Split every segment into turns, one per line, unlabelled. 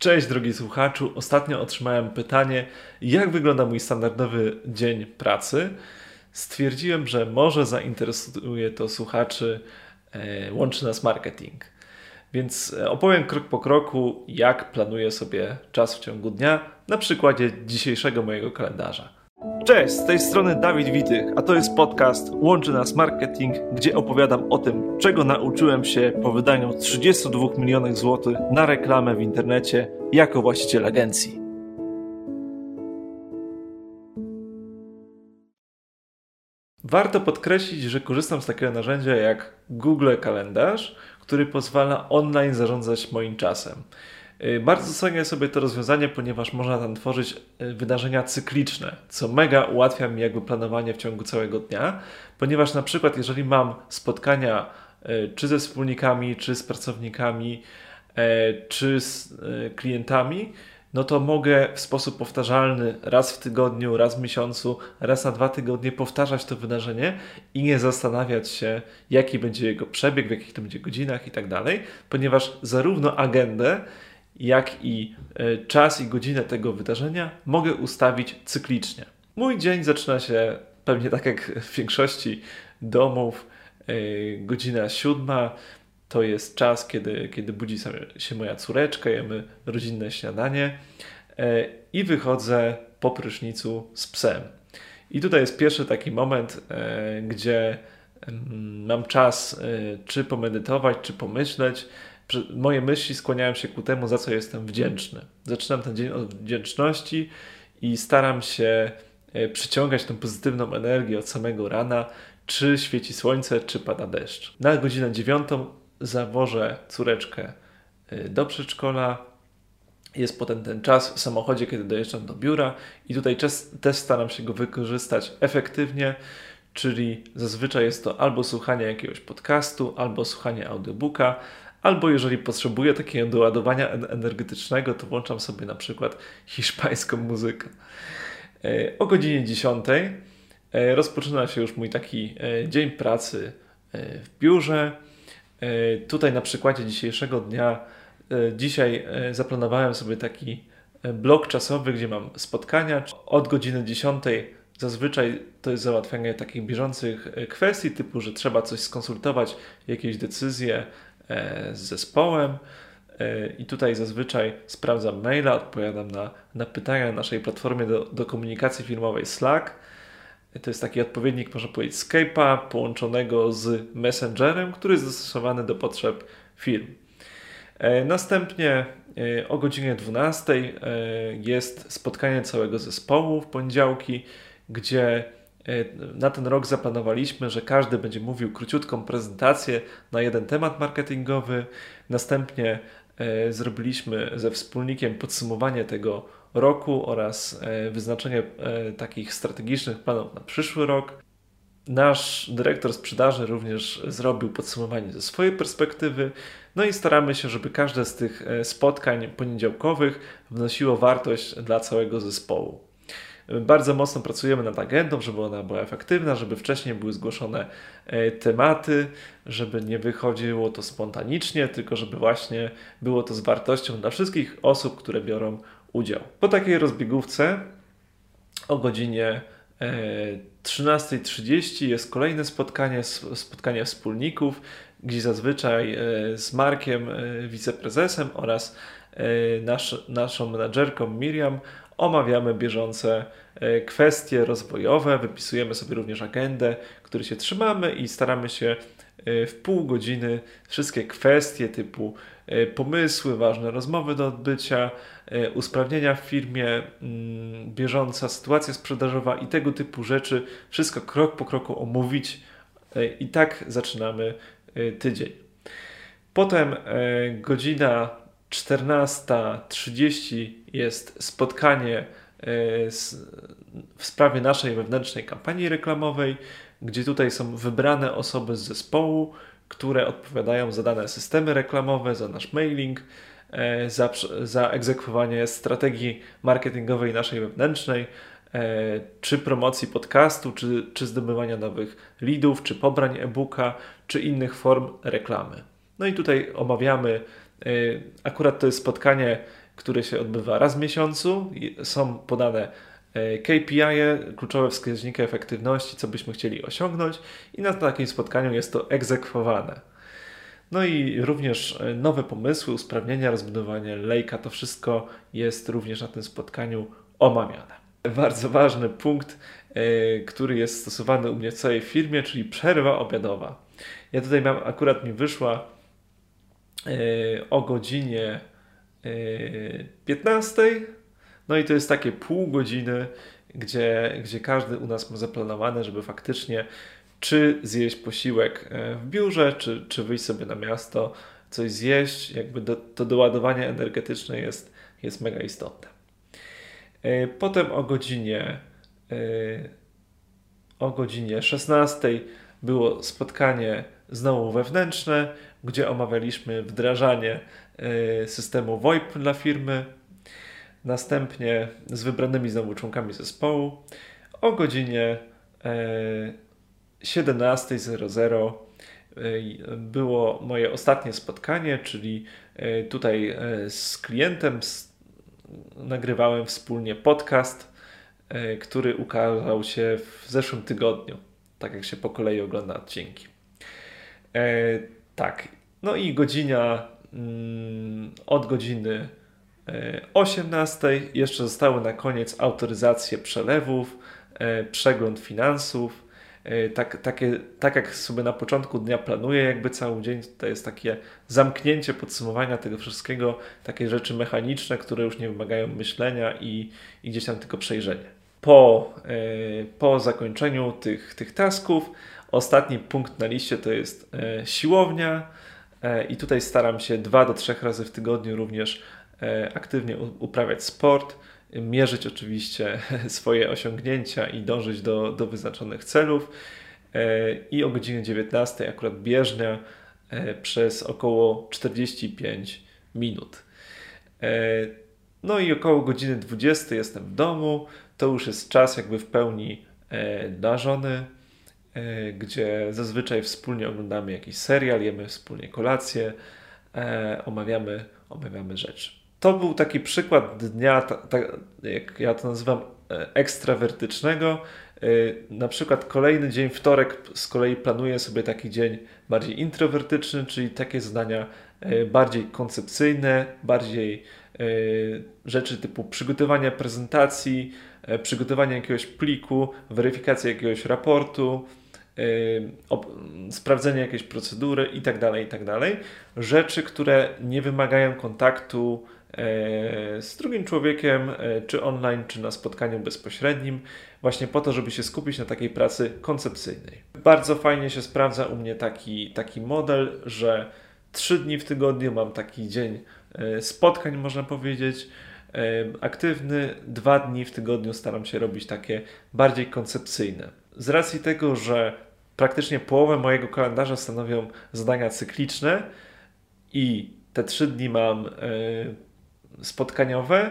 Cześć drogi słuchaczu. Ostatnio otrzymałem pytanie, jak wygląda mój standardowy dzień pracy. Stwierdziłem, że może zainteresuje to słuchaczy e, Łączy Nas Marketing. Więc e, opowiem krok po kroku, jak planuję sobie czas w ciągu dnia na przykładzie dzisiejszego mojego kalendarza. Cześć, z tej strony Dawid Witych, a to jest podcast Łączy Nas Marketing, gdzie opowiadam o tym, czego nauczyłem się po wydaniu 32 milionów złotych na reklamę w internecie jako właściciel agencji. Warto podkreślić, że korzystam z takiego narzędzia jak Google Kalendarz, który pozwala online zarządzać moim czasem. Y, bardzo cenię sobie to rozwiązanie, ponieważ można tam tworzyć y, wydarzenia cykliczne, co mega ułatwia mi jakby planowanie w ciągu całego dnia, ponieważ na przykład jeżeli mam spotkania y, czy ze wspólnikami, czy z pracownikami, czy z klientami, no to mogę w sposób powtarzalny raz w tygodniu, raz w miesiącu, raz na dwa tygodnie powtarzać to wydarzenie i nie zastanawiać się, jaki będzie jego przebieg, w jakich to będzie godzinach i tak dalej, ponieważ zarówno agendę, jak i e, czas i godzinę tego wydarzenia mogę ustawić cyklicznie. Mój dzień zaczyna się pewnie tak jak w większości domów, e, godzina siódma. To jest czas, kiedy, kiedy budzi się moja córeczka, jemy rodzinne śniadanie e, i wychodzę po prysznicu z psem. I tutaj jest pierwszy taki moment, gdzie mm, mam czas czy pomedytować, czy pomyśleć, moje myśli skłaniają się ku temu, za co jestem wdzięczny. Zaczynam ten dzień od wdzięczności i staram się e, przyciągać tą pozytywną energię od samego rana, czy świeci słońce, czy pada deszcz. Na godzinę dziewiątą zawożę córeczkę e, do przedszkola. Jest potem ten czas w samochodzie, kiedy dojeżdżam do biura, i tutaj też staram się go wykorzystać efektywnie, czyli zazwyczaj jest to albo słuchanie jakiegoś podcastu, albo słuchanie audiobooka, Albo jeżeli potrzebuję takiego doładowania energetycznego, to włączam sobie na przykład hiszpańską muzykę. E, o godzinie 10 e, rozpoczyna się już mój taki e, dzień pracy w biurze. Tutaj na przykładzie dzisiejszego dnia, dzisiaj zaplanowałem sobie taki blok czasowy, gdzie mam spotkania od godziny 10 Zazwyczaj to jest załatwianie takich bieżących kwestii, typu, że trzeba coś skonsultować, jakieś decyzje, z zespołem. E, I tutaj zazwyczaj sprawdzam maila, odpowiadam na, na pytania na naszej platformie do, do komunikacji firmowej Slack. To jest taki odpowiednik, można powiedzieć, Skype'a połączonego z Messengerem, który jest dostosowany do potrzeb firm. E, następnie o godzinie 12 jest spotkanie całego zespołu w poniedziałki, gdzie E, na ten rok zaplanowaliśmy, że każdy będzie mówił króciutką prezentację na jeden temat marketingowy. Następnie e, zrobiliśmy ze wspólnikiem podsumowanie tego roku oraz e, wyznaczenie takich strategicznych planów na przyszły rok. Nasz dyrektor sprzedaży również zrobił podsumowanie ze swojej perspektywy. No i staramy się, żeby każde z tych spotkań poniedziałkowych wnosiło wartość dla całego zespołu. Bardzo mocno pracujemy nad agendą, żeby ona była efektywna, żeby wcześniej były zgłoszone e, tematy, żeby nie wychodziło to spontanicznie, tylko żeby właśnie było to z wartością dla wszystkich osób, które biorą udział. Po takiej rozbiegówce o godzinie 13.30 e, jest kolejne spotkanie, spotkanie wspólników, gdzie zazwyczaj e, z Markiem, wiceprezesem oraz nasz, naszą menadżerką Miriam omawiamy bieżące e, kwestie rozwojowe, wypisujemy sobie również agendę, której się trzymamy i staramy się e, w pół godziny wszystkie kwestie typu e, pomysły, ważne rozmowy do odbycia, usprawnienia w firmie, mm, bieżąca sytuacja sprzedażowa i tego typu rzeczy, wszystko krok po kroku omówić i tak zaczynamy tydzień. Potem godzina 14.30 jest spotkanie e, w sprawie naszej wewnętrznej kampanii reklamowej, gdzie tutaj są wybrane osoby z zespołu, które odpowiadają za dane systemy reklamowe, za nasz mailing, e, za, za egzekwowanie strategii marketingowej naszej wewnętrznej, e, czy promocji podcastu, czy, czy zdobywania nowych leadów, czy pobrań e-booka, czy innych form reklamy. No i tutaj omawiamy, akurat to jest spotkanie które się odbywa raz w miesiącu. Są podane e, KPI, kluczowe wskaźniki efektywności, co byśmy chcieli osiągnąć, i na takim spotkaniu jest to egzekwowane. No i również e, nowe pomysły, usprawnienia, rozbudowanie lejka, to wszystko jest również na tym spotkaniu omawiane. Bardzo ważny punkt, który jest stosowany u mnie w całej firmie, czyli przerwa obiadowa. Ja tutaj mam, akurat mi wyszła o godzinie 15. No i to jest takie pół godziny, gdzie, gdzie każdy u nas ma zaplanowane, żeby faktycznie czy zjeść posiłek e, w biurze, czy, czy wyjść sobie na miasto, coś zjeść. Jakby do, to doładowanie energetyczne jest, jest mega istotne. E, potem o godzinie e, o godzinie 16 było spotkanie znowu wewnętrzne, gdzie omawialiśmy wdrażanie e, systemu VoIP dla firmy. Następnie z wybranymi znowu członkami zespołu o godzinie 17.00 e, było moje ostatnie spotkanie, czyli tutaj z klientem nagrywałem wspólnie podcast, który ukazał się w zeszłym tygodniu, tak jak się po kolei ogląda odcinki. Tak. No i godzina mm, od godziny 18 e, jeszcze zostały na koniec autoryzacje przelewów, e, przegląd finansów. E, tak, takie, tak jak sobie na początku dnia planuję, jakby cały dzień, to jest takie zamknięcie podsumowania tego wszystkiego, takie rzeczy mechaniczne, które już nie wymagają myślenia i, i gdzieś tam tylko przejrzenie. Po, po zakończeniu tych, tych tasków Ostatni punkt na liście to jest e, siłownia e, i tutaj staram się dwa do trzech razy w tygodniu również e, aktywnie uprawiać sport, mierzyć oczywiście swoje osiągnięcia i dążyć do, do wyznaczonych celów. I o godzinie 19 akurat bieżnia przez około 45 minut. No i około godziny 20 jestem w domu. To już jest czas jakby w pełni dla żony gdzie zazwyczaj wspólnie oglądamy jakiś serial, jemy wspólnie kolację, e, omawiamy, omawiamy rzeczy. To był taki przykład dnia, ta, ta, jak ja to nazywam, e, ekstrawertycznego. Na przykład kolejny dzień, wtorek, z kolei planuję sobie taki dzień bardziej introwertyczny, czyli takie zadania bardziej koncepcyjne, bardziej rzeczy typu przygotowania prezentacji, przygotowanie jakiegoś pliku, weryfikacja jakiegoś raportu, sprawdzenie jakiejś procedury i tak dalej, i tak. Rzeczy, które nie wymagają kontaktu e, z drugim człowiekiem, e, czy online, czy na spotkaniu bezpośrednim, właśnie po to, żeby się skupić na takiej pracy koncepcyjnej. Bardzo fajnie się sprawdza u mnie taki, taki model, że trzy dni w tygodniu mam taki dzień spotkań, można powiedzieć, aktywny, dwa dni w tygodniu staram się robić takie bardziej koncepcyjne. Z racji tego, że praktycznie połowę mojego kalendarza stanowią zadania cykliczne i te trzy dni mam yy, spotkaniowe,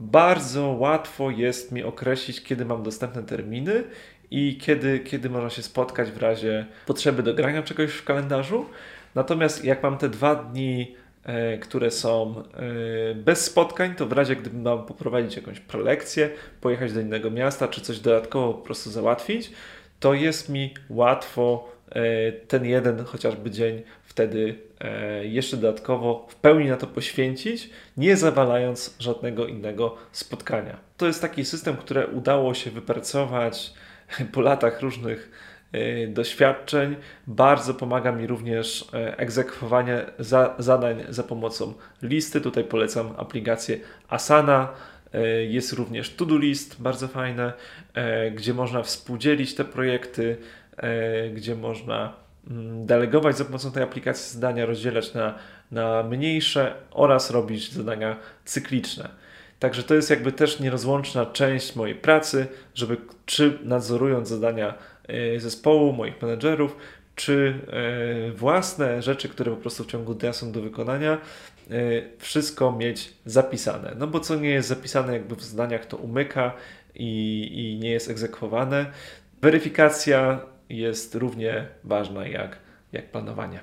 bardzo łatwo jest mi określić, kiedy mam dostępne terminy i kiedy, kiedy można się spotkać w razie potrzeby dogrania czegoś w kalendarzu. Natomiast jak mam te dwa dni, e, które są e, bez spotkań, to w razie gdybym mam poprowadzić jakąś prelekcję, pojechać do innego miasta, czy coś dodatkowo po prostu załatwić, to jest mi łatwo e, ten jeden chociażby dzień wtedy e, jeszcze dodatkowo w pełni na to poświęcić, nie zawalając żadnego innego spotkania. To jest taki system, który udało się wypracować po latach różnych e, doświadczeń. Bardzo pomaga mi również egzekwowanie za, zadań za pomocą listy. Tutaj polecam aplikację Asana jest również to-do list, bardzo fajne, e, gdzie można współdzielić te projekty, e, gdzie można mm, delegować za pomocą tej aplikacji zadania, rozdzielać na, na mniejsze oraz robić zadania cykliczne. Także to jest jakby też nierozłączna część mojej pracy, żeby czy nadzorując zadania zespołu, moich menedżerów, czy własne rzeczy, które po prostu w ciągu dnia są do wykonania, wszystko mieć zapisane. No bo co nie jest zapisane jakby w zdaniach, to umyka i, i nie jest egzekwowane. Weryfikacja jest równie ważna jak, jak planowanie.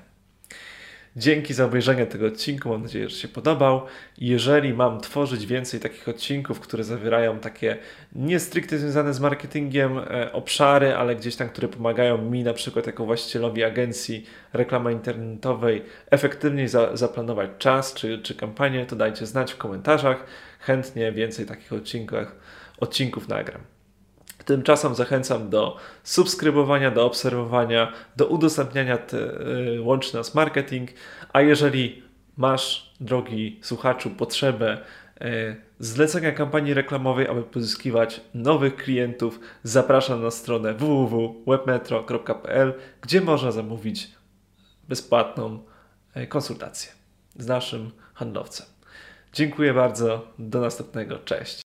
Dzięki za obejrzenie tego odcinku. Mam nadzieję, że się podobał. Jeżeli mam tworzyć więcej takich odcinków, które zawierają takie nie stricte związane z marketingiem e, obszary, ale gdzieś tam, które pomagają mi na przykład jako właścicielowi agencji reklamy internetowej efektywniej za, zaplanować czas czy, czy kampanię, to dajcie znać w komentarzach. Chętnie więcej takich odcinkach, odcinków nagram. Tymczasem zachęcam do subskrybowania, do obserwowania, do udostępniania te, y, nas marketing. A jeżeli masz, drogi słuchaczu, potrzebę y, zlecenia kampanii reklamowej, aby pozyskiwać nowych klientów, zapraszam na stronę www.webmetro.pl, gdzie można zamówić bezpłatną y, konsultację z naszym handlowcem. Dziękuję bardzo, do następnego, cześć.